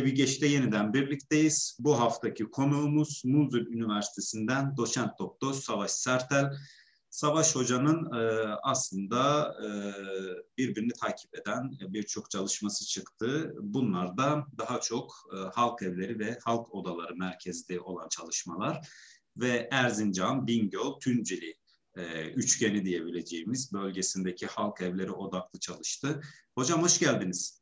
Kebigeç'te yeniden birlikteyiz. Bu haftaki konuğumuz Muzur Üniversitesi'nden doçent doktor Savaş Sertel. Savaş Hoca'nın e, aslında e, birbirini takip eden birçok çalışması çıktı. Bunlar da daha çok e, halk evleri ve halk odaları merkezli olan çalışmalar ve Erzincan, Bingöl, Tunceli e, üçgeni diyebileceğimiz bölgesindeki halk evleri odaklı çalıştı. Hocam hoş geldiniz.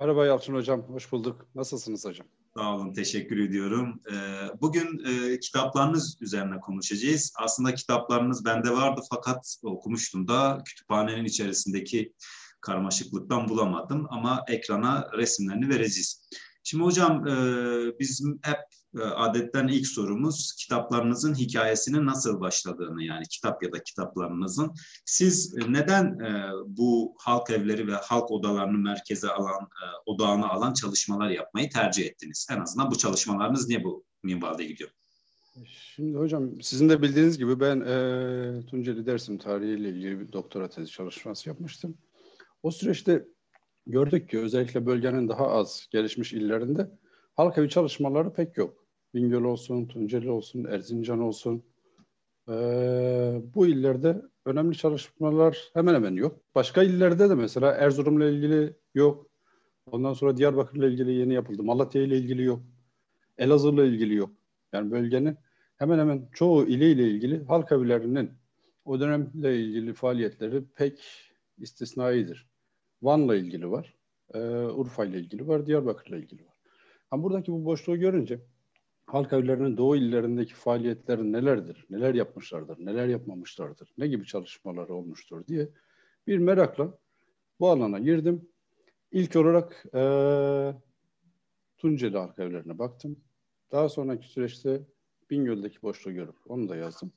Merhaba Yalçın Hocam, hoş bulduk. Nasılsınız hocam? Sağ olun, teşekkür ediyorum. E, bugün e, kitaplarınız üzerine konuşacağız. Aslında kitaplarınız bende vardı fakat okumuştum da kütüphanenin içerisindeki karmaşıklıktan bulamadım ama ekrana resimlerini vereceğiz. Şimdi hocam bizim hep ee, adetten ilk sorumuz kitaplarınızın hikayesinin nasıl başladığını yani kitap ya da kitaplarınızın. Siz e, neden e, bu halk evleri ve halk odalarını merkeze alan, e, odağına alan çalışmalar yapmayı tercih ettiniz? En azından bu çalışmalarınız niye bu minvalde gidiyor? Şimdi hocam sizin de bildiğiniz gibi ben e, Tunceli Dersim tarihi ile ilgili bir doktora tezi çalışması yapmıştım. O süreçte gördük ki özellikle bölgenin daha az gelişmiş illerinde halk evi çalışmaları pek yok. Bingöl olsun, Tunceli olsun, Erzincan olsun. Ee, bu illerde önemli çalışmalar hemen hemen yok. Başka illerde de mesela Erzurum'la ilgili yok. Ondan sonra Diyarbakır'la ilgili yeni yapıldı. Malatya ile ilgili yok. Elazığ'la ilgili yok. Yani bölgenin hemen hemen çoğu ile ilgili halk evlerinin o dönemle ilgili faaliyetleri pek istisnaidir. Van'la ilgili var. E, Urfa ile ilgili var. Diyarbakır'la ilgili var. Ha, buradaki bu boşluğu görünce halk evlerinin doğu illerindeki faaliyetleri nelerdir, neler yapmışlardır, neler yapmamışlardır, ne gibi çalışmaları olmuştur diye bir merakla bu alana girdim. İlk olarak e, Tunceli halk evlerine baktım. Daha sonraki süreçte Bingöl'deki boşluğu görüp onu da yazdım.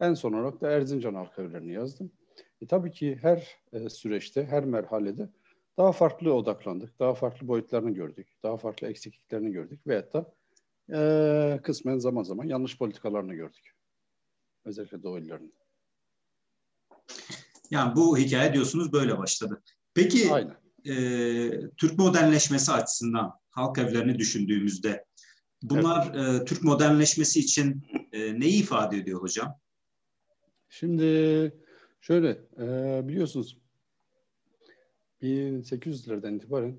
En son olarak da Erzincan halk evlerini yazdım. E, tabii ki her e, süreçte, her merhalede daha farklı odaklandık, daha farklı boyutlarını gördük, daha farklı eksikliklerini gördük veyahut da e, kısmen zaman zaman yanlış politikalarını gördük. Özellikle Doğu illerinin. Yani bu hikaye diyorsunuz böyle başladı. Peki Aynen. E, Türk modernleşmesi açısından halk evlerini düşündüğümüzde bunlar evet. e, Türk modernleşmesi için e, neyi ifade ediyor hocam? Şimdi şöyle e, biliyorsunuz 1800'lerden itibaren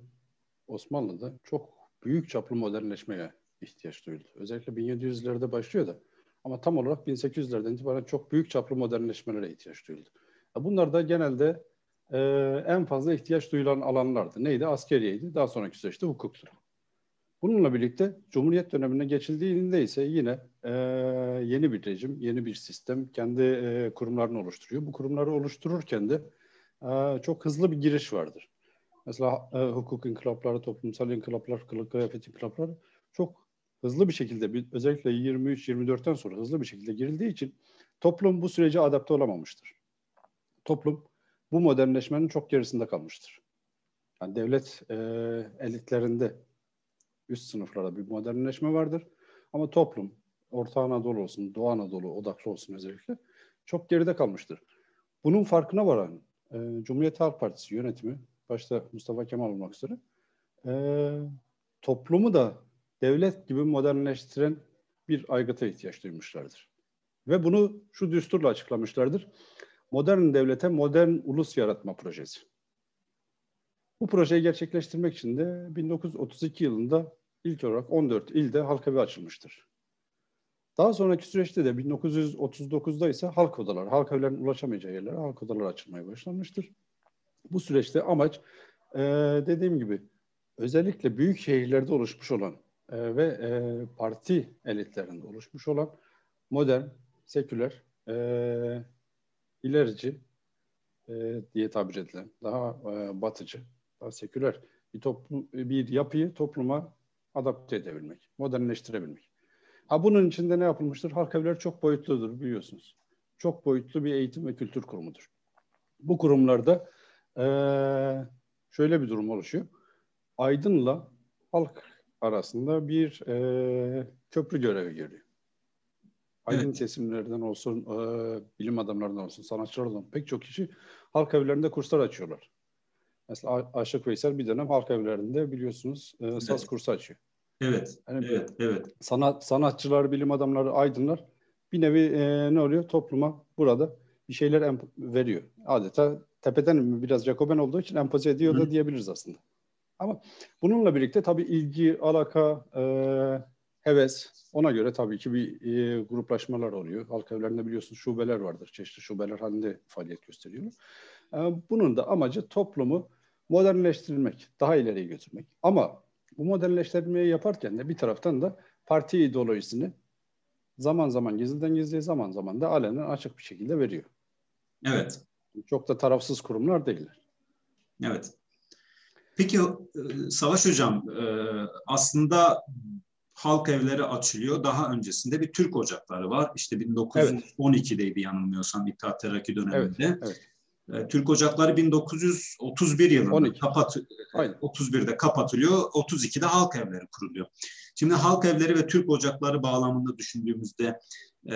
Osmanlı'da çok büyük çaplı modernleşmeye ihtiyaç duyuldu. Özellikle 1700'lerde başlıyor da ama tam olarak 1800'lerden itibaren çok büyük çaplı modernleşmelere ihtiyaç duyuldu. Bunlar da genelde e, en fazla ihtiyaç duyulan alanlardı. Neydi? Askeriyeydi. Daha sonraki süreçte hukuktu. Bununla birlikte Cumhuriyet dönemine geçildiğinde ise yine e, yeni bir rejim, yeni bir sistem kendi e, kurumlarını oluşturuyor. Bu kurumları oluştururken de e, çok hızlı bir giriş vardır. Mesela e, hukuk inkılapları, toplumsal inkılaplar, kılık kıyafet inkılapları çok hızlı bir şekilde özellikle 23-24'ten sonra hızlı bir şekilde girildiği için toplum bu sürece adapte olamamıştır. Toplum bu modernleşmenin çok gerisinde kalmıştır. Yani devlet e, elitlerinde üst sınıflarda bir modernleşme vardır. Ama toplum, Orta Anadolu olsun, Doğu Anadolu odaklı olsun özellikle çok geride kalmıştır. Bunun farkına varan e, Cumhuriyet Halk Partisi yönetimi, başta Mustafa Kemal olmak üzere, e, toplumu da devlet gibi modernleştiren bir aygıta ihtiyaç duymuşlardır. Ve bunu şu düsturla açıklamışlardır. Modern devlete modern ulus yaratma projesi. Bu projeyi gerçekleştirmek için de 1932 yılında ilk olarak 14 ilde halk evi açılmıştır. Daha sonraki süreçte de 1939'da ise halk odaları, halk evlerinin ulaşamayacağı yerlere halk odaları açılmaya başlanmıştır. Bu süreçte amaç e, dediğim gibi özellikle büyük şehirlerde oluşmuş olan e, ve e, parti elitlerinde oluşmuş olan modern, seküler, e, ilerici e, diye tabir edilen, daha e, batıcı, daha seküler bir, toplum, bir yapıyı topluma adapte edebilmek, modernleştirebilmek. Ha bunun içinde ne yapılmıştır? Halk evleri çok boyutludur biliyorsunuz. Çok boyutlu bir eğitim ve kültür kurumudur. Bu kurumlarda e, şöyle bir durum oluşuyor. Aydın'la halk arasında bir e, köprü görevi görüyor. Aydın evet. kesimlerden olsun, e, bilim adamlarından olsun, sanatçılardan olsun pek çok kişi halk evlerinde kurslar açıyorlar. Mesela Aşık Veysel bir dönem halk evlerinde biliyorsunuz e, saz evet. kursu açıyor. Evet, yani evet, evet. Sanat, sanatçılar, bilim adamları, aydınlar bir nevi e, ne oluyor? Topluma burada bir şeyler veriyor. Adeta tepeden biraz Jacoben olduğu için empoze ediyor da diyebiliriz aslında. Ama bununla birlikte tabii ilgi, alaka, e, heves ona göre tabii ki bir e, gruplaşmalar oluyor. Halk evlerinde biliyorsunuz şubeler vardır. Çeşitli şubeler halinde faaliyet gösteriyorlar. E, bunun da amacı toplumu modernleştirmek, daha ileriye götürmek. Ama bu modernleştirmeyi yaparken de bir taraftan da parti ideolojisini zaman zaman gizliden gizliye zaman zaman da alenen açık bir şekilde veriyor. Evet. Çok da tarafsız kurumlar değiller. Evet. Peki e, Savaş Hocam e, aslında halk evleri açılıyor. Daha öncesinde bir Türk ocakları var. İşte 1912'deydi evet. yanılmıyorsam İttihat Terakki döneminde. Evet, evet. E, Türk Ocakları 1931 yılında 12. kapat Aynen. 31'de kapatılıyor. 32'de halk evleri kuruluyor. Şimdi halk evleri ve Türk Ocakları bağlamında düşündüğümüzde e,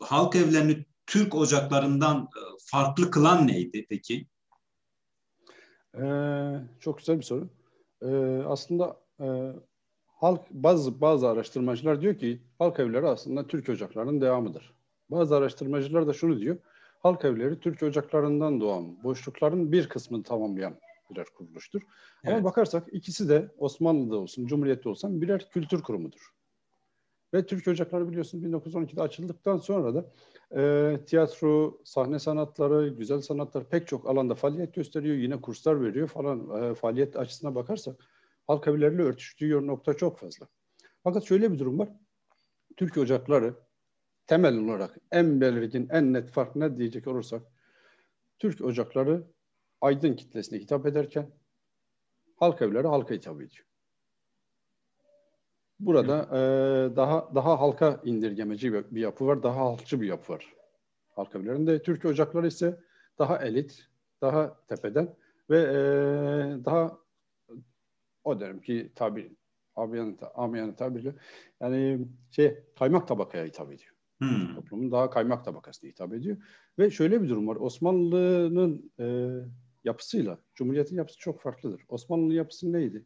halk evlerini Türk ocaklarından farklı kılan neydi peki? Ee, çok güzel bir soru. Ee, aslında e, halk bazı bazı araştırmacılar diyor ki halk evleri aslında Türk ocaklarının devamıdır. Bazı araştırmacılar da şunu diyor. Halk evleri Türk ocaklarından doğan boşlukların bir kısmını tamamlayan birer kuruluştur. Evet. Ama bakarsak ikisi de Osmanlı'da olsun, Cumhuriyet'te olsun birer kültür kurumudur. Ve Türk Ocakları biliyorsun 1912'de açıldıktan sonra da e, tiyatro, sahne sanatları, güzel sanatlar pek çok alanda faaliyet gösteriyor. Yine kurslar veriyor falan. E, faaliyet açısına bakarsak halk evleriyle örtüştüğü nokta çok fazla. Fakat şöyle bir durum var. Türk Ocakları temel olarak en belirgin, en net fark ne diyecek olursak Türk Ocakları aydın kitlesine hitap ederken halk evleri halka hitap ediyor. Burada e, daha daha halka indirgemeci bir yapı var, daha halkçı bir yapı var. Halk evlerinde Türkiye ocakları ise daha elit, daha tepeden ve e, daha o derim ki tabir amiyane tabirle yani şey kaymak tabakaya hitap ediyor. Hmm. Toplumun daha kaymak tabakasına hitap ediyor. Ve şöyle bir durum var. Osmanlı'nın e, yapısıyla Cumhuriyet'in yapısı çok farklıdır. Osmanlı'nın yapısı neydi?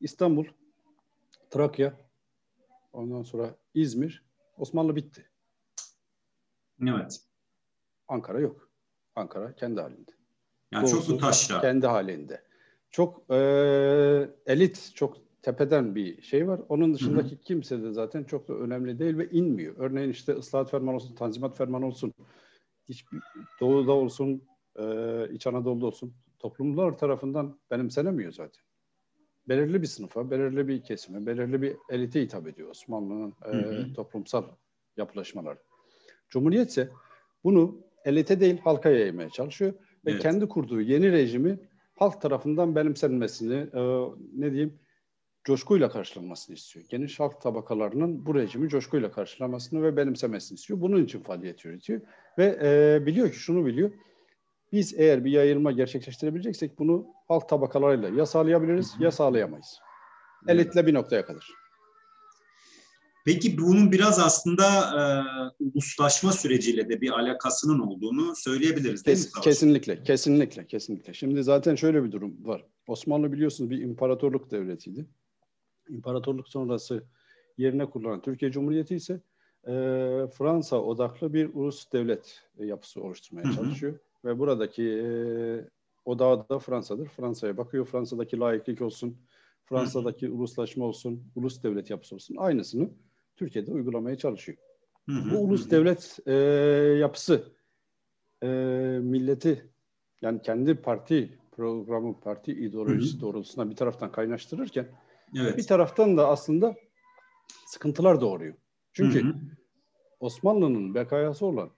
İstanbul Trakya, ondan sonra İzmir, Osmanlı bitti. Evet. Ankara yok. Ankara kendi halinde. Yani Doğusu, çok taşra. Kendi halinde. Çok e, elit, çok tepeden bir şey var. Onun dışındaki hı hı. kimse de zaten çok da önemli değil ve inmiyor. Örneğin işte ıslahat fermanı olsun, tanzimat fermanı olsun, hiçbir doğuda olsun, e, İç Anadolu'da olsun toplumlar tarafından benimsenemiyor zaten belirli bir sınıfa, belirli bir kesime, belirli bir elite hitap ediyor Osmanlı'nın e, toplumsal yapılaşmaları. Cumhuriyet ise bunu elite değil halka yaymaya çalışıyor ve evet. kendi kurduğu yeni rejimi halk tarafından benimsenmesini, e, ne diyeyim, coşkuyla karşılanmasını istiyor. Geniş halk tabakalarının bu rejimi coşkuyla karşılamasını ve benimsemesini istiyor. Bunun için faaliyet yürütüyor ve e, biliyor ki şunu biliyor. Biz eğer bir yayılma gerçekleştirebileceksek bunu alt tabakalarıyla ya sağlayabiliriz ya sağlayamayız. Elitle bir noktaya kadar. Peki bunun biraz aslında e, uluslaşma süreciyle de bir alakasının olduğunu söyleyebiliriz değil Kes, mi? Kesinlikle, kesinlikle, kesinlikle. Şimdi zaten şöyle bir durum var. Osmanlı biliyorsunuz bir imparatorluk devletiydi. İmparatorluk sonrası yerine kurulan Türkiye Cumhuriyeti ise e, Fransa odaklı bir ulus devlet yapısı oluşturmaya çalışıyor. Hı hı. Ve buradaki e, odağı da Fransa'dır. Fransa'ya bakıyor. Fransa'daki layıklık olsun, Fransa'daki Hı. uluslaşma olsun, ulus devlet yapısı olsun. Aynısını Türkiye'de uygulamaya çalışıyor. Hı hı. Bu ulus devlet e, yapısı e, milleti yani kendi parti programı, parti ideolojisi hı hı. doğrultusunda bir taraftan kaynaştırırken evet. bir taraftan da aslında sıkıntılar doğuruyor. Çünkü Osmanlı'nın bekayası olan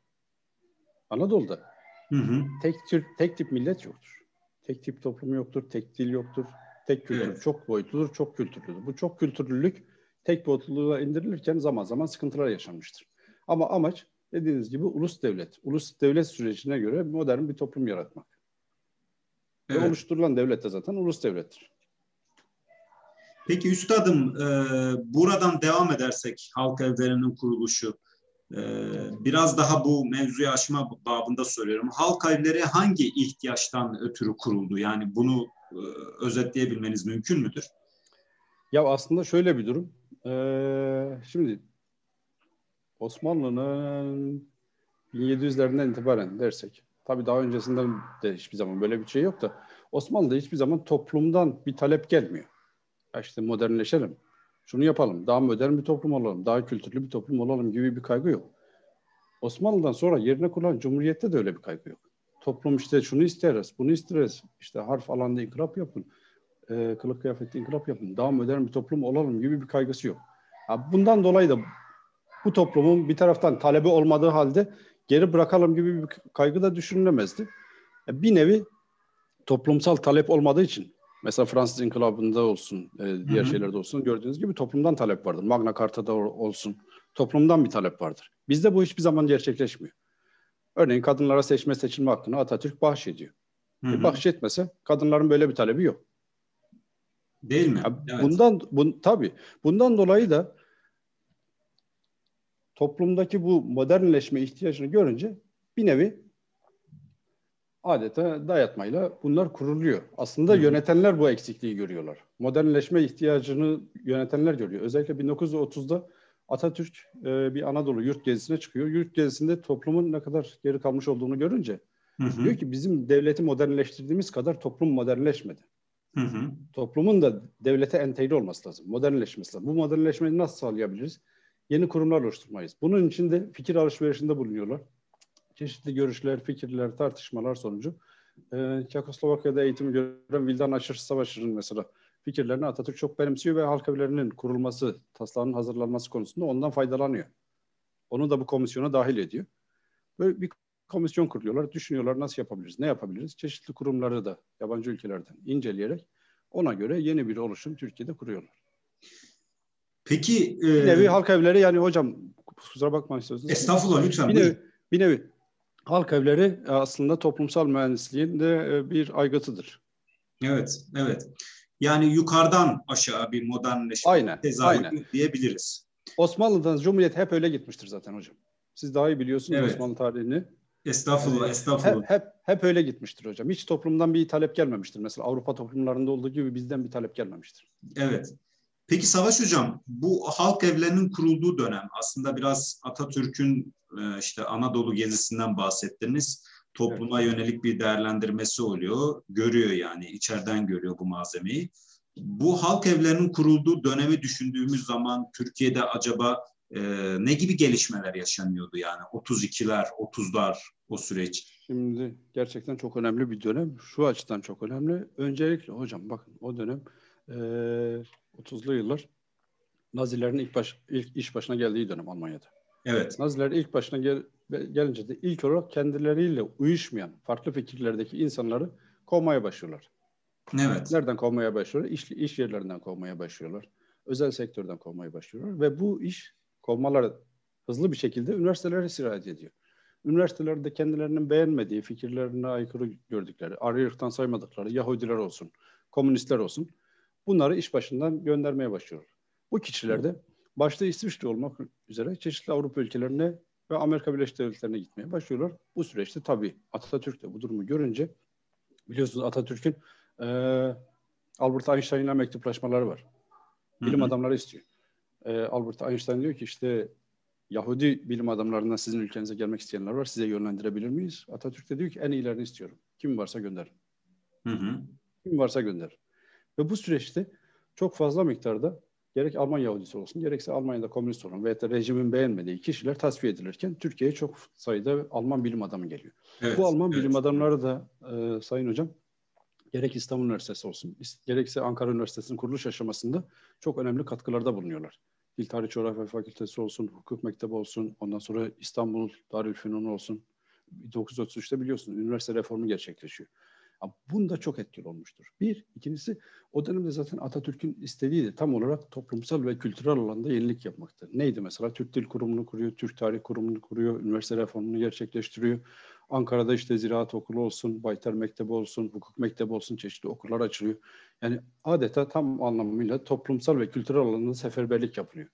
Anadolu'da Hı hı. Tek tür, tek tip millet yoktur. Tek tip toplum yoktur, tek dil yoktur. Tek kültür evet. çok boyutludur, çok kültürlüdür. Bu çok kültürlülük tek boyutluluğa indirilirken zaman zaman sıkıntılar yaşanmıştır. Ama amaç dediğiniz gibi ulus devlet, ulus devlet sürecine göre modern bir toplum yaratmak. Evet. Ve oluşturulan devlet de zaten ulus devlettir. Peki üstadım, e, buradan devam edersek halk evlerinin kuruluşu, Ee, biraz daha bu mevzuyu açma babında soruyorum. Halk evleri hangi ihtiyaçtan ötürü kuruldu? Yani bunu e, özetleyebilmeniz mümkün müdür? Ya aslında şöyle bir durum. Ee, şimdi Osmanlı'nın 1700'lerden itibaren dersek, tabii daha öncesinden de hiçbir zaman böyle bir şey yok da Osmanlı'da hiçbir zaman toplumdan bir talep gelmiyor. İşte modernleşelim, şunu yapalım, daha modern bir toplum olalım, daha kültürlü bir toplum olalım gibi bir kaygı yok. Osmanlı'dan sonra yerine kurulan Cumhuriyet'te de öyle bir kaygı yok. Toplum işte şunu isteriz, bunu isteriz, işte harf alanda inkılap yapın, e, kılık kıyafette inkılap yapın, daha modern bir toplum olalım gibi bir kaygısı yok. Ya bundan dolayı da bu toplumun bir taraftan talebi olmadığı halde geri bırakalım gibi bir kaygı da düşünülemezdi. Bir nevi toplumsal talep olmadığı için mesela Fransız İnkılabı'nda olsun, e, diğer Hı-hı. şeylerde olsun gördüğünüz gibi toplumdan talep vardır. Magna Carta'da olsun toplumdan bir talep vardır. Bizde bu hiçbir zaman gerçekleşmiyor. Örneğin kadınlara seçme seçilme hakkını Atatürk bahşediyor. E, bahşetmese kadınların böyle bir talebi yok. Değil mi? Ya evet. Bundan bun, tabii bundan dolayı da toplumdaki bu modernleşme ihtiyacını görünce bir nevi adeta dayatmayla bunlar kuruluyor. Aslında Hı. yönetenler bu eksikliği görüyorlar. Modernleşme ihtiyacını yönetenler görüyor. Özellikle 1930'da Atatürk e, bir Anadolu yurt gezisine çıkıyor. Yurt gezisinde toplumun ne kadar geri kalmış olduğunu görünce hı hı. diyor ki bizim devleti modernleştirdiğimiz kadar toplum modernleşmedi. Hı hı. Toplumun da devlete entegre olması lazım, modernleşmesi lazım. Bu modernleşmeyi nasıl sağlayabiliriz? Yeni kurumlar oluşturmayız. Bunun için de fikir alışverişinde bulunuyorlar. Çeşitli görüşler, fikirler, tartışmalar sonucu e, Çekoslovakya'da eğitimi gören Vildan Aşır Savaşı'nın mesela fikirlerini Atatürk çok benimsiyor ve halk evlerinin kurulması, taslağının hazırlanması konusunda ondan faydalanıyor. Onu da bu komisyona dahil ediyor. Böyle bir komisyon kuruyorlar, düşünüyorlar nasıl yapabiliriz, ne yapabiliriz? Çeşitli kurumları da yabancı ülkelerden inceleyerek ona göre yeni bir oluşum Türkiye'de kuruyorlar. Peki... E... Bir nevi halk evleri yani hocam kusura bakmayın sözünüzü. Estağfurullah lütfen. Bir nevi, bir nevi halk evleri aslında toplumsal mühendisliğin de e, bir aygıtıdır. Evet, evet. Yani yukarıdan aşağı bir modernleşme aynen, aynen. diyebiliriz. Osmanlı'dan Cumhuriyet hep öyle gitmiştir zaten hocam. Siz daha iyi biliyorsunuz evet. Osmanlı tarihini. Estağfurullah, estağfurullah. Hep, hep, hep öyle gitmiştir hocam. Hiç toplumdan bir talep gelmemiştir. Mesela Avrupa toplumlarında olduğu gibi bizden bir talep gelmemiştir. Evet. Peki Savaş Hocam, bu halk evlerinin kurulduğu dönem aslında biraz Atatürk'ün e, işte Anadolu gezisinden bahsettiniz. Topluma evet. yönelik bir değerlendirmesi oluyor. Görüyor yani, içeriden görüyor bu malzemeyi. Bu halk evlerinin kurulduğu dönemi düşündüğümüz zaman Türkiye'de acaba e, ne gibi gelişmeler yaşanıyordu yani 32'ler, 30'lar o süreç? Şimdi gerçekten çok önemli bir dönem. Şu açıdan çok önemli. Öncelikle hocam bakın o dönem e, 30'lu yıllar Nazilerin ilk, baş, ilk iş başına geldiği dönem Almanya'da. Evet. Naziler ilk başına gel, gelince de ilk olarak kendileriyle uyuşmayan farklı fikirlerdeki insanları kovmaya başlıyorlar. Evet. Nereden kovmaya başlıyorlar? İş, iş yerlerinden kovmaya başlıyorlar. Özel sektörden kovmaya başlıyorlar. Ve bu iş kovmalar hızlı bir şekilde üniversitelere sirayet ediyor. Üniversitelerde kendilerinin beğenmediği, fikirlerine aykırı gördükleri, arı saymadıkları Yahudiler olsun, komünistler olsun bunları iş başından göndermeye başlıyorlar. Bu kişiler de başta İsviçre olmak üzere çeşitli Avrupa ülkelerine ve Amerika Birleşik Devletleri'ne gitmeye başlıyorlar. Bu süreçte tabii Atatürk de bu durumu görünce biliyorsunuz Atatürk'ün e, Albert Einstein'la mektuplaşmaları var. Bilim hı hı. adamları istiyor. E, Albert Einstein diyor ki işte Yahudi bilim adamlarından sizin ülkenize gelmek isteyenler var. Size yönlendirebilir miyiz? Atatürk de diyor ki en iyilerini istiyorum. Kim varsa gönder. Hı hı. Kim varsa gönder. Ve bu süreçte çok fazla miktarda gerek Alman Yahudisi olsun, gerekse Almanya'da komünist olan veya da rejimin beğenmediği kişiler tasfiye edilirken Türkiye'ye çok sayıda Alman bilim adamı geliyor. Evet, bu Alman evet. bilim adamları da e, Sayın Hocam gerek İstanbul Üniversitesi olsun, gerekse Ankara Üniversitesi'nin kuruluş aşamasında çok önemli katkılarda bulunuyorlar. Dil Tarih Coğrafya Fakültesi olsun, hukuk mektebi olsun, ondan sonra İstanbul Darülfünun olsun. 1933'te biliyorsunuz üniversite reformu gerçekleşiyor. Bunda çok etkili olmuştur. Bir. ikincisi o dönemde zaten Atatürk'ün istediği de tam olarak toplumsal ve kültürel alanda yenilik yapmaktı. Neydi mesela? Türk Dil Kurumu'nu kuruyor, Türk Tarih Kurumu'nu kuruyor, üniversite reformunu gerçekleştiriyor. Ankara'da işte Ziraat Okulu olsun, Baytar Mektebi olsun, hukuk mektebi olsun çeşitli okullar açılıyor. Yani adeta tam anlamıyla toplumsal ve kültürel alanda seferberlik yapılıyor.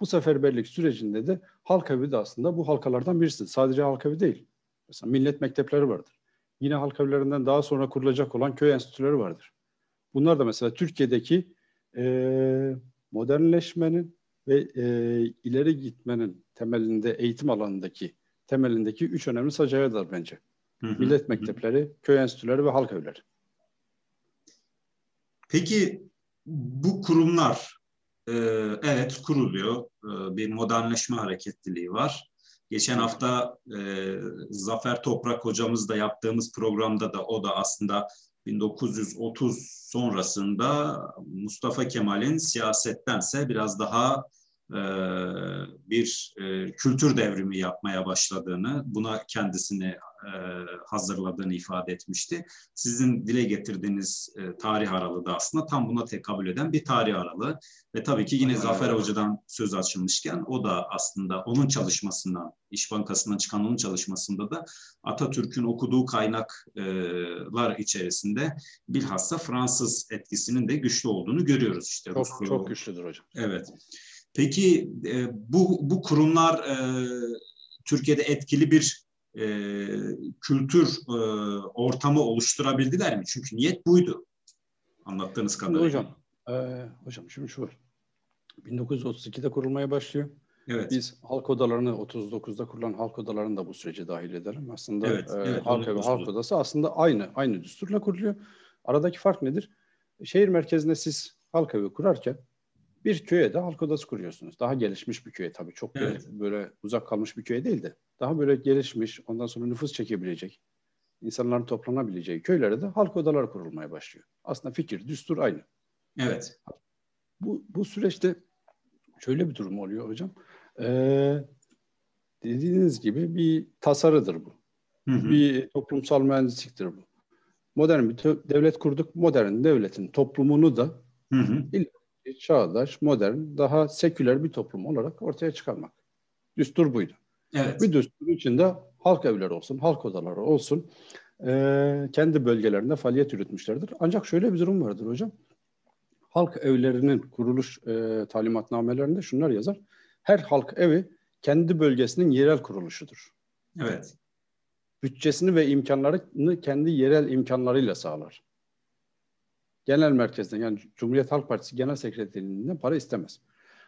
Bu seferberlik sürecinde de halk evi de aslında bu halkalardan birisi. Sadece halk evi değil. Mesela millet mektepleri vardır. Yine halk evlerinden daha sonra kurulacak olan köy enstitüleri vardır. Bunlar da mesela Türkiye'deki e, modernleşmenin ve e, ileri gitmenin temelinde eğitim alanındaki temelindeki üç önemli sacaya'dır bence. Hı hı. Millet mektepleri, köy enstitüleri ve halk evleri. Peki bu kurumlar e, evet kuruluyor. E, bir modernleşme hareketliliği var. Geçen hafta e, Zafer Toprak hocamızla yaptığımız programda da o da aslında 1930 sonrasında Mustafa Kemal'in siyasettense biraz daha e, bir e, kültür devrimi yapmaya başladığını, buna kendisini e, hazırladığını ifade etmişti. Sizin dile getirdiğiniz tarih aralığı da aslında tam buna tekabül eden bir tarih aralığı. Ve tabii ki yine Zafer Hoca'dan söz açılmışken o da aslında onun çalışmasından, İş Bankası'ndan çıkan onun çalışmasında da Atatürk'ün okuduğu kaynaklar içerisinde bilhassa Fransız etkisinin de güçlü olduğunu görüyoruz. işte. Çok, Rus çok güçlüdür hocam. Evet. Peki e, bu, bu kurumlar e, Türkiye'de etkili bir e, kültür e, ortamı oluşturabildiler mi? Çünkü niyet buydu anlattığınız kadarıyla. Hocam, e, hocam şimdi şu var. 1932'de kurulmaya başlıyor. Evet. Biz halk odalarını 39'da kurulan halk odalarını da bu sürece dahil edelim. Aslında evet, e, evet, halk evi, halk odası aslında aynı aynı düsturla kuruluyor. Aradaki fark nedir? Şehir merkezinde siz halk evi kurarken bir köye de halk odası kuruyorsunuz. Daha gelişmiş bir köye tabii. Çok evet. böyle, böyle uzak kalmış bir köye değil de daha böyle gelişmiş, ondan sonra nüfus çekebilecek, insanların toplanabileceği köylere de halk odaları kurulmaya başlıyor. Aslında fikir, düstur aynı. Evet. Bu, bu süreçte şöyle bir durum oluyor hocam. Ee, dediğiniz gibi bir tasarıdır bu. Hı hı. Bir toplumsal mühendisliktir bu. Modern bir devlet kurduk. Modern devletin toplumunu da hı hı çağdaş, modern, daha seküler bir toplum olarak ortaya çıkarmak. Düstur buydu. Evet. Bir düstur içinde halk evleri olsun, halk odaları olsun, e, kendi bölgelerinde faaliyet yürütmüşlerdir. Ancak şöyle bir durum vardır hocam. Halk evlerinin kuruluş e, talimatnamelerinde şunlar yazar. Her halk evi kendi bölgesinin yerel kuruluşudur. Evet. Bütçesini ve imkanlarını kendi yerel imkanlarıyla sağlar genel merkezden yani Cumhuriyet Halk Partisi Genel Sekreterliğinden para istemez.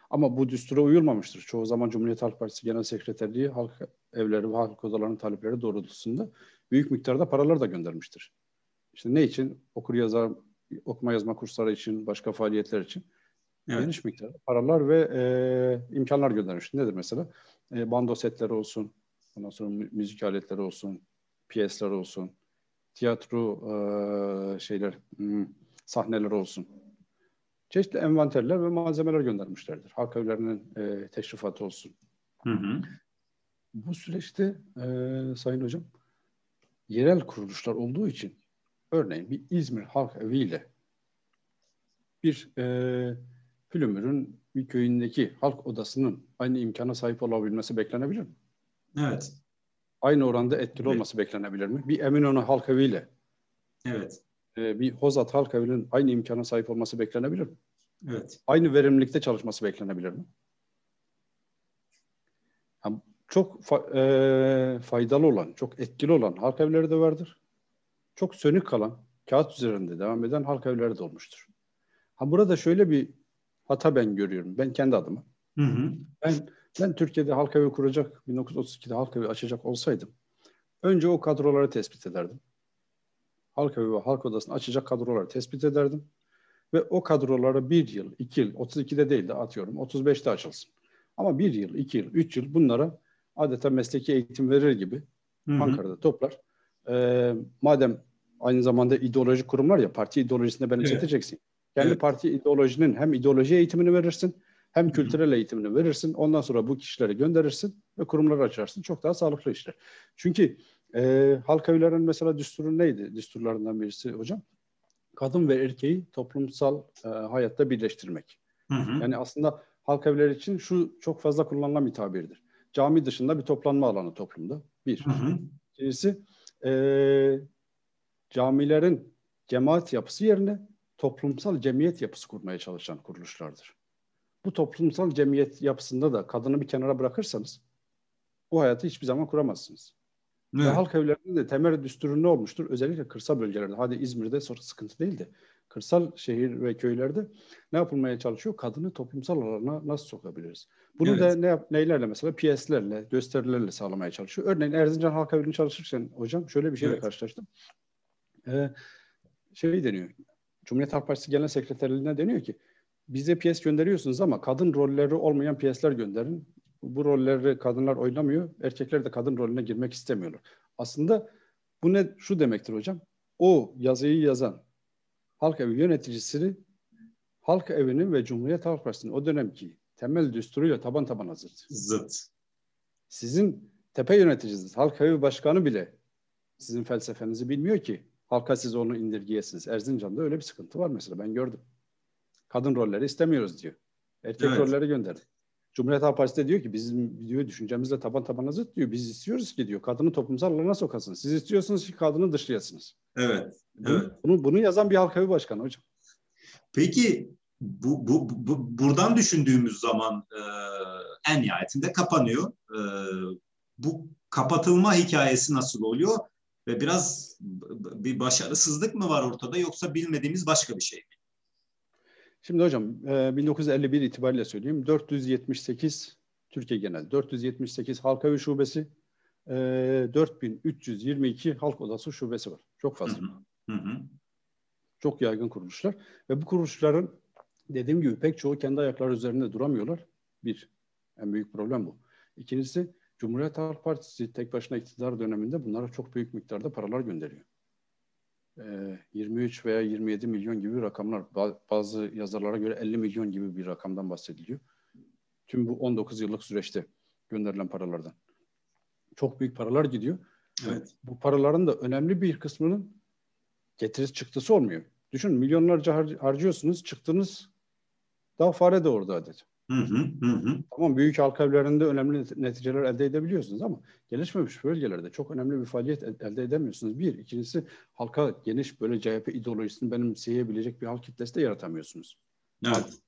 Ama bu düstura uyulmamıştır. Çoğu zaman Cumhuriyet Halk Partisi Genel Sekreterliği halk evleri ve halk odalarının talepleri doğrultusunda büyük miktarda paralar da göndermiştir. İşte ne için? Okur yazar, okuma yazma kursları için, başka faaliyetler için. Evet. Geniş miktarda paralar ve e, imkanlar göndermiştir. Nedir mesela? E, bando setleri olsun, ondan sonra müzik aletleri olsun, piyesler olsun, tiyatro e, şeyler, hmm, sahneler olsun. Çeşitli envanterler ve malzemeler göndermişlerdir. Halk evlerinin e, teşrifatı olsun. Hı hı. Bu süreçte e, Sayın Hocam yerel kuruluşlar olduğu için örneğin bir İzmir Halk Evi ile bir e, Pülümür'ün bir köyündeki halk odasının aynı imkana sahip olabilmesi beklenebilir mi? Evet. Aynı oranda etkili evet. olması beklenebilir mi? Bir Eminönü Halk Evi ile evet e, bir Hozat Halk Evi'nin aynı imkana sahip olması beklenebilir mi? Evet. Aynı verimlilikte çalışması beklenebilir mi? Yani çok fa- e, faydalı olan, çok etkili olan halk evleri de vardır. Çok sönük kalan, kağıt üzerinde devam eden halk evleri de olmuştur. Ha burada şöyle bir hata ben görüyorum. Ben kendi adıma. Hı hı. Ben ben Türkiye'de halk evi kuracak, 1932'de halk evi açacak olsaydım önce o kadroları tespit ederdim halk evi ve halk odasını açacak kadroları tespit ederdim. Ve o kadrolara bir yıl, iki yıl, 32'de değil de atıyorum 35'te açılsın. Ama bir yıl, iki yıl, üç yıl bunlara adeta mesleki eğitim verir gibi Hı-hı. Ankara'da toplar. Ee, madem aynı zamanda ideolojik kurumlar ya parti ideolojisinde benimseteceksin. Evet. Kendi evet. parti ideolojinin hem ideoloji eğitimini verirsin hem kültürel eğitimini verirsin. Ondan sonra bu kişileri gönderirsin ve kurumları açarsın. Çok daha sağlıklı işler. Çünkü e, halk evlerinin mesela düsturu neydi? Düsturlarından birisi hocam. Kadın ve erkeği toplumsal e, hayatta birleştirmek. Hı hı. Yani aslında halk evleri için şu çok fazla kullanılan bir tabirdir. Cami dışında bir toplanma alanı toplumda. Bir. Hı hı. İkincisi e, camilerin cemaat yapısı yerine toplumsal cemiyet yapısı kurmaya çalışan kuruluşlardır. Bu toplumsal cemiyet yapısında da kadını bir kenara bırakırsanız bu hayatı hiçbir zaman kuramazsınız. Evet. Ve halk evlerinde de temel düsturu ne olmuştur? Özellikle kırsal bölgelerde. Hadi İzmir'de sonra sıkıntı değildi. Kırsal şehir ve köylerde ne yapılmaya çalışıyor? Kadını toplumsal alana nasıl sokabiliriz? Bunu evet. da ne yap, neylerle mesela piyeslerle, gösterilerle sağlamaya çalışıyor. Örneğin Erzincan Halk Evi'ni çalışırken hocam şöyle bir şeyle evet. karşılaştım. Ee, şey deniyor. Cumhuriyet Halk Partisi Genel Sekreterliğine deniyor ki bize piyes gönderiyorsunuz ama kadın rolleri olmayan piyesler gönderin. Bu rolleri kadınlar oynamıyor. Erkekler de kadın rolüne girmek istemiyorlar. Aslında bu ne şu demektir hocam. O yazıyı yazan halk evi yöneticisini halk evinin ve Cumhuriyet Halk Partisi'nin o dönemki temel düsturuyla taban tabana zıt. Zıt. Sizin tepe yöneticiniz, halk evi başkanı bile sizin felsefenizi bilmiyor ki halka siz onu indirgeyesiniz. Erzincan'da öyle bir sıkıntı var mesela ben gördüm. Kadın rolleri istemiyoruz diyor. Erkek evet. rolleri gönderdi. Cumhuriyet Halk Partisi de diyor ki bizim diyor düşüncemizle taban tabana zıt diyor. Biz istiyoruz ki diyor kadını toplumsal alana sokasın. Siz istiyorsunuz ki kadını dışlayasınız. Evet. Bunu, evet. Bunu, bunu yazan bir halk başkanı hocam. Peki bu, bu, bu buradan düşündüğümüz zaman e, en nihayetinde kapanıyor. E, bu kapatılma hikayesi nasıl oluyor? Ve biraz bir başarısızlık mı var ortada yoksa bilmediğimiz başka bir şey mi? Şimdi hocam 1951 itibariyle söyleyeyim. 478 Türkiye genel 478 Halkavi Şubesi 4322 Halk Odası Şubesi var. Çok fazla. Hı hı. Çok yaygın kuruluşlar. Ve bu kuruluşların dediğim gibi pek çoğu kendi ayakları üzerinde duramıyorlar. Bir, en büyük problem bu. İkincisi Cumhuriyet Halk Partisi tek başına iktidar döneminde bunlara çok büyük miktarda paralar gönderiyor. 23 veya 27 milyon gibi rakamlar. Bazı yazarlara göre 50 milyon gibi bir rakamdan bahsediliyor. Tüm bu 19 yıllık süreçte gönderilen paralardan. Çok büyük paralar gidiyor. Evet. Bu paraların da önemli bir kısmının getirisi çıktısı olmuyor. Düşün milyonlarca har- harcıyorsunuz, çıktınız daha fare de orada adet. Hı hı, hı. Tamam büyük halk evlerinde önemli neticeler elde edebiliyorsunuz ama gelişmemiş bölgelerde çok önemli bir faaliyet elde edemiyorsunuz. Bir, ikincisi halka geniş böyle CHP ideolojisini benimseyebilecek bir halk kitlesi de yaratamıyorsunuz. Evet.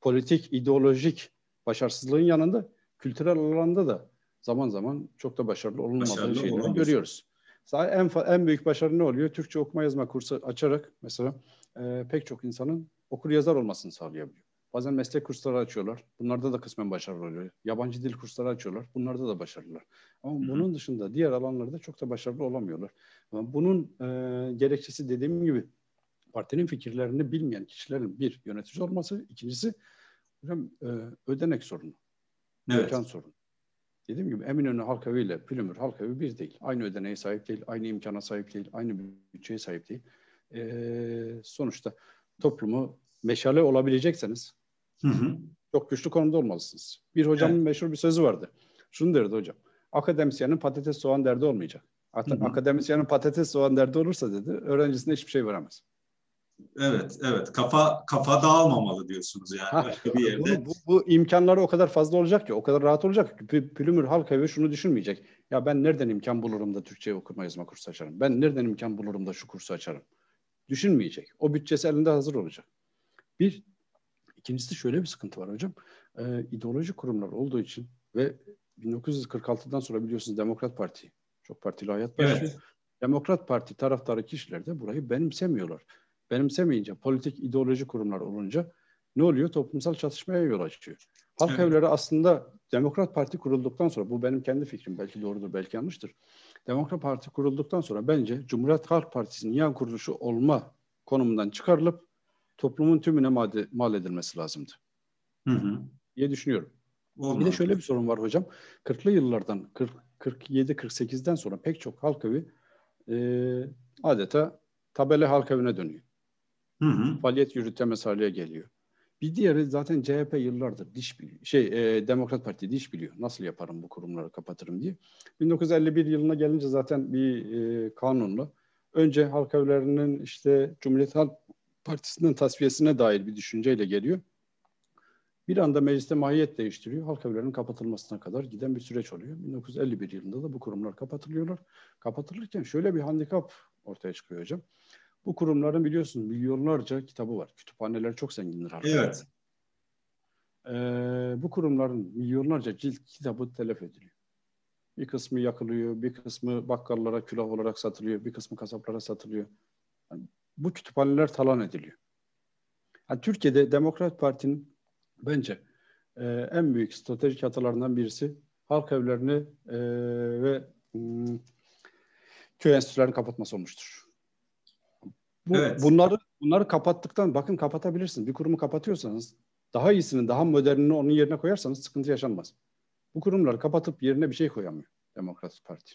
Politik, ideolojik başarısızlığın yanında kültürel alanda da zaman zaman çok da başarılı olunmadığı başarılı şeyleri olamaz. görüyoruz. En, en büyük başarı ne oluyor? Türkçe okuma yazma kursu açarak mesela e, pek çok insanın okur yazar olmasını sağlayabiliyor. Bazen meslek kursları açıyorlar. Bunlarda da kısmen başarılı oluyor. Yabancı dil kursları açıyorlar. Bunlarda da başarılılar. Ama Hı-hı. bunun dışında diğer alanlarda çok da başarılı olamıyorlar. Ama bunun e, gerekçesi dediğim gibi partinin fikirlerini bilmeyen kişilerin bir yönetici olması, ikincisi hocam e, ödenek sorunu. Evet. Mekan sorunu. Dediğim gibi Eminönü Halkavi ile Pülümür Halkavi bir değil. Aynı ödeneğe sahip değil, aynı imkana sahip değil, aynı bütçeye sahip değil. E, sonuçta toplumu meşale olabilecekseniz Hı hı. Çok güçlü konumda olmalısınız. Bir hocamın evet. meşhur bir sözü vardı. Şunu derdi hocam. Akademisyenin patates soğan derdi olmayacak. Hı hı. Akademisyenin patates soğan derdi olursa dedi öğrencisine hiçbir şey veremez. Evet, evet. Kafa kafa dağılmamalı diyorsunuz yani ha, bir yerde. Bu, bu, bu imkanları o kadar fazla olacak ki, o kadar rahat olacak ki Pülümür halk evi şunu düşünmeyecek. Ya ben nereden imkan bulurum da Türkçe okuma yazma kursu açarım? Ben nereden imkan bulurum da şu kursu açarım? Düşünmeyecek. O bütçesi elinde hazır olacak. Bir, İkincisi şöyle bir sıkıntı var hocam. Ee, ideoloji kurumlar olduğu için ve 1946'dan sonra biliyorsunuz Demokrat Parti çok partili hayat başlıyor. Evet. Demokrat Parti taraftarı kişiler de burayı benimsemiyorlar. Benimsemeyince politik ideoloji kurumlar olunca ne oluyor? Toplumsal çatışmaya yol açıyor. Halk evet. evleri aslında Demokrat Parti kurulduktan sonra bu benim kendi fikrim belki doğrudur belki yanlıştır. Demokrat Parti kurulduktan sonra bence Cumhuriyet Halk Partisi'nin yan kuruluşu olma konumundan çıkarılıp toplumun tümüne mal, mal edilmesi lazımdı. Hı hı. diye düşünüyorum. Olmaz. Bir de şöyle bir sorun var hocam. 40'lı yıllardan 40, 47-48'den sonra pek çok halk evi e, adeta tabela halk evine dönüyor. Hı hı. Faaliyet yürütemez hale geliyor. Bir diğeri zaten CHP yıllardır diş biliyor. Şey e, Demokrat Parti diş biliyor. Nasıl yaparım bu kurumları kapatırım diye. 1951 yılına gelince zaten bir e, kanunla önce halk evlerinin işte Cumhuriyet Halk Partisi'nin tasfiyesine dair bir düşünceyle geliyor. Bir anda mecliste mahiyet değiştiriyor. Halk evlerinin kapatılmasına kadar giden bir süreç oluyor. 1951 yılında da bu kurumlar kapatılıyorlar. Kapatılırken şöyle bir handikap ortaya çıkıyor hocam. Bu kurumların biliyorsunuz milyonlarca kitabı var. Kütüphaneler çok zengindir. Halk evet. e, bu kurumların milyonlarca cilt kitabı telef ediliyor. Bir kısmı yakılıyor, bir kısmı bakkallara külah olarak satılıyor, bir kısmı kasaplara satılıyor. Yani bu kütüphaneler talan ediliyor. Yani Türkiye'de Demokrat Parti'nin bence e, en büyük stratejik hatalarından birisi halk evlerini e, ve m, köy enstitülerini kapatması olmuştur. Bu, evet. Bunları bunları kapattıktan bakın kapatabilirsiniz. Bir kurumu kapatıyorsanız daha iyisini, daha modernini onun yerine koyarsanız sıkıntı yaşanmaz. Bu kurumları kapatıp yerine bir şey koyamıyor Demokrat Parti.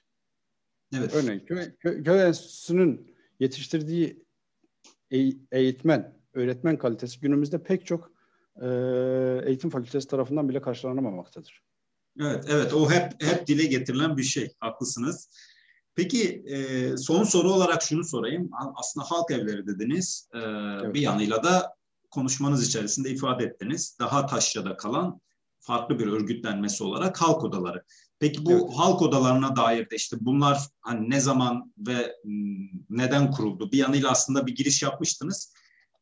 Evet. Örneğin köy, köy, köy enstitüsünün yetiştirdiği eğitmen, öğretmen kalitesi günümüzde pek çok e, eğitim fakültesi tarafından bile karşılanamamaktadır. Evet, evet o hep hep dile getirilen bir şey. Haklısınız. Peki e, son soru olarak şunu sorayım. Aslında halk evleri dediniz. E, evet. Bir yanıyla da konuşmanız içerisinde ifade ettiniz. Daha taşrada kalan farklı bir örgütlenmesi olarak halk odaları. Peki bu evet. halk odalarına dair de işte bunlar hani ne zaman ve neden kuruldu? Bir yanıyla aslında bir giriş yapmıştınız.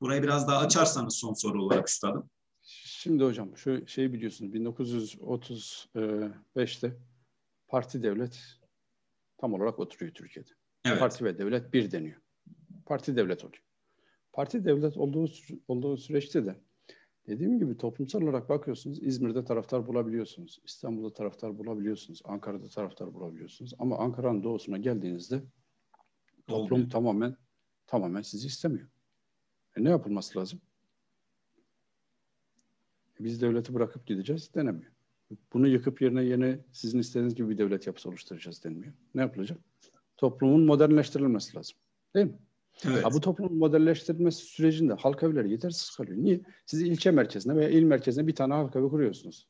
Burayı biraz daha açarsanız son soru olarak üstadım. Şimdi hocam şu şeyi biliyorsunuz 1935'te parti devlet tam olarak oturuyor Türkiye'de. Evet. Parti ve devlet bir deniyor. Parti devlet oluyor. Parti devlet olduğu olduğu süreçte de dediğim gibi toplumsal olarak bakıyorsunuz İzmir'de taraftar bulabiliyorsunuz. İstanbul'da taraftar bulabiliyorsunuz. Ankara'da taraftar bulabiliyorsunuz. Ama Ankara'nın doğusuna geldiğinizde toplum Oldu. tamamen tamamen sizi istemiyor. E ne yapılması lazım? E biz devleti bırakıp gideceğiz denemiyor. Bunu yıkıp yerine yeni sizin istediğiniz gibi bir devlet yapısı oluşturacağız denmiyor. Ne yapılacak? Toplumun modernleştirilmesi lazım. Değil mi? Evet. Ha, bu toplumun modelleştirilmesi sürecinde halk evleri yetersiz kalıyor. Niye? Siz ilçe merkezine veya il merkezine bir tane halk evi kuruyorsunuz.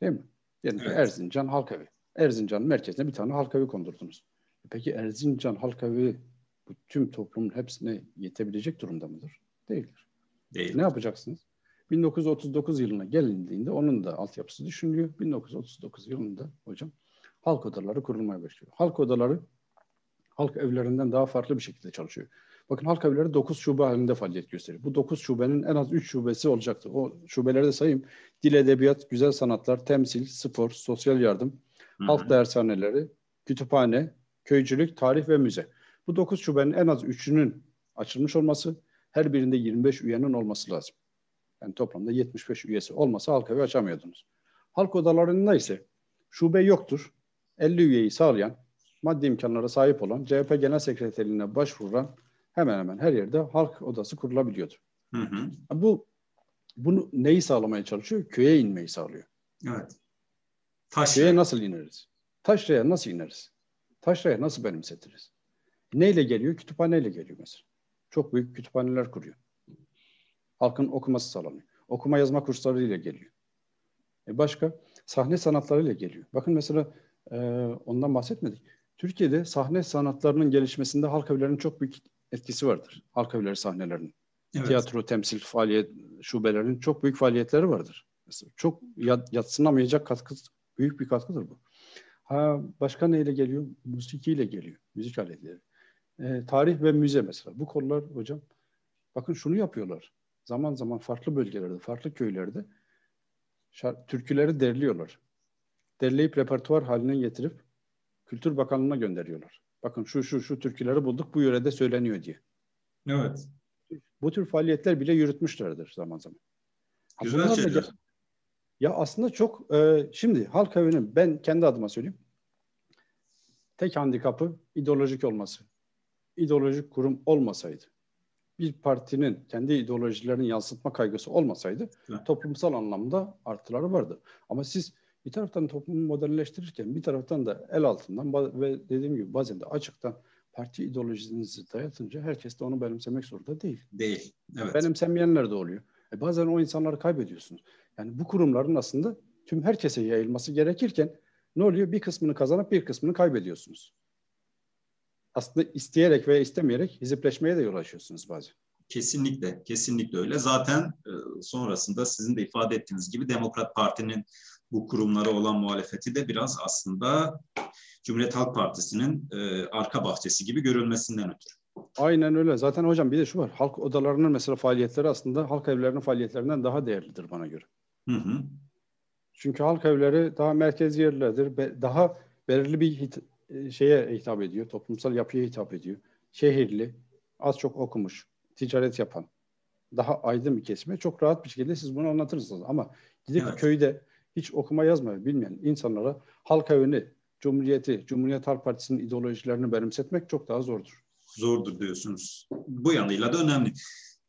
Değil mi? Yani evet. Erzincan halk evi. Erzincan merkezine bir tane halk evi kondurdunuz. E peki Erzincan halk evi bu tüm toplumun hepsine yetebilecek durumda mıdır? Değildir. Değil. Ne yapacaksınız? 1939 yılına gelindiğinde onun da altyapısı düşünülüyor. 1939 yılında hocam halk odaları kurulmaya başlıyor. Halk odaları halk evlerinden daha farklı bir şekilde çalışıyor. Bakın halk evleri 9 şube halinde faaliyet gösteriyor. Bu 9 şubenin en az 3 şubesi olacaktır. O şubeleri de sayayım. Dil, edebiyat, güzel sanatlar, temsil, spor, sosyal yardım, Hı-hı. halk dershaneleri, kütüphane, köycülük, tarih ve müze. Bu 9 şubenin en az 3'ünün açılmış olması, her birinde 25 üyenin olması lazım. Yani toplamda 75 üyesi olmasa halk evi açamıyordunuz. Halk odalarında ise şube yoktur. 50 üyeyi sağlayan, maddi imkanlara sahip olan, CHP Genel Sekreterliğine başvuran hemen hemen her yerde halk odası kurulabiliyordu. Hı hı. Bu bunu neyi sağlamaya çalışıyor? Köye inmeyi sağlıyor. Evet. Taşraya. Köye nasıl ineriz? Taşraya nasıl ineriz? Taşraya nasıl benimsetiriz? Neyle geliyor? Kütüphaneyle geliyor mesela. Çok büyük kütüphaneler kuruyor. Halkın okuması sağlanıyor. Okuma yazma kursları ile geliyor. E başka? Sahne sanatları ile geliyor. Bakın mesela e, ondan bahsetmedik. Türkiye'de sahne sanatlarının gelişmesinde halk evlerinin çok büyük etkisi vardır. Halk evleri sahnelerinin. Evet. Tiyatro, temsil, faaliyet şubelerinin çok büyük faaliyetleri vardır. Mesela çok yatsınamayacak katkı, büyük bir katkıdır bu. Ha, başka neyle geliyor? Musikiyle geliyor. Müzik aletleri. E, tarih ve müze mesela. Bu konular hocam bakın şunu yapıyorlar. Zaman zaman farklı bölgelerde, farklı köylerde şar- türküleri derliyorlar. Derleyip repertuar haline getirip Kültür Bakanlığı'na gönderiyorlar. Bakın şu şu şu türküleri bulduk bu yörede söyleniyor diye. Evet. Bu tür faaliyetler bile yürütmüşlerdir zaman zaman. Güzel şeyler. Da, ya aslında çok e, şimdi halk evinin ben kendi adıma söyleyeyim. Tek handikapı ideolojik olması. İdeolojik kurum olmasaydı bir partinin kendi ideolojilerini yansıtma kaygısı olmasaydı evet. toplumsal anlamda artıları vardı. Ama siz bir taraftan toplumu modernleştirirken bir taraftan da el altından ve dediğim gibi bazen de açıktan parti ideolojinizi dayatınca herkes de onu benimsemek zorunda değil. Değil. Evet. Benimsemeyenler de oluyor. E bazen o insanları kaybediyorsunuz. Yani bu kurumların aslında tüm herkese yayılması gerekirken ne oluyor? Bir kısmını kazanıp bir kısmını kaybediyorsunuz. Aslında isteyerek veya istemeyerek hizipleşmeye de yol açıyorsunuz bazen. Kesinlikle, kesinlikle öyle. Zaten e, sonrasında sizin de ifade ettiğiniz gibi Demokrat Parti'nin bu kurumlara olan muhalefeti de biraz aslında Cumhuriyet Halk Partisi'nin e, arka bahçesi gibi görülmesinden ötürü. Aynen öyle. Zaten hocam bir de şu var. Halk odalarının mesela faaliyetleri aslında halk evlerinin faaliyetlerinden daha değerlidir bana göre. Hı hı. Çünkü halk evleri daha merkezi yerlerdir. Be- daha belirli bir hit- e, şeye hitap ediyor. Toplumsal yapıya hitap ediyor. Şehirli, az çok okumuş, ticaret yapan, daha aydın bir kesime çok rahat bir şekilde siz bunu anlatırsınız. Ama gidip Evet. köyde hiç okuma yazma bilmeyen insanlara halk evini, Cumhuriyeti, Cumhuriyet Halk Partisi'nin ideolojilerini benimsetmek çok daha zordur. Zordur diyorsunuz. Bu yanıyla da önemli.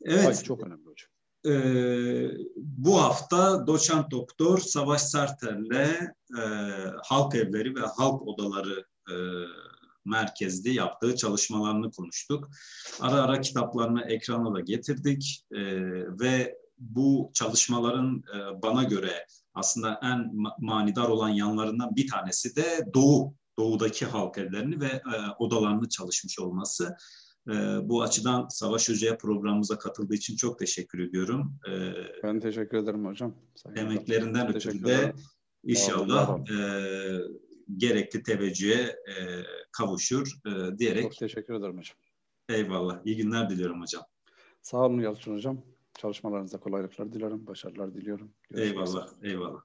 Evet. Ay, çok önemli hocam. Ee, bu hafta doçent doktor Savaş Sertel'le e, halk evleri ve halk odaları e, merkezde yaptığı çalışmalarını konuştuk. Ara ara kitaplarını ekrana da getirdik e, ve bu çalışmaların e, bana göre aslında en ma- manidar olan yanlarından bir tanesi de Doğu, Doğu'daki halk evlerini ve e, odalarını çalışmış olması. E, bu açıdan Savaş Hoca'ya programımıza katıldığı için çok teşekkür ediyorum. E, Ben teşekkür ederim hocam. Hocam. emeklerinden ötürü de inşallah e, gerekli teveccühe e, kavuşur e, diyerek Çok teşekkür ederim hocam. eyvallah. İyi günler diliyorum hocam. Sağ olun Yalçın hocam. Çalışmalarınızda kolaylıklar dilerim, başarılar diliyorum. Görüşmek üzere. Eyvallah, eyvallah.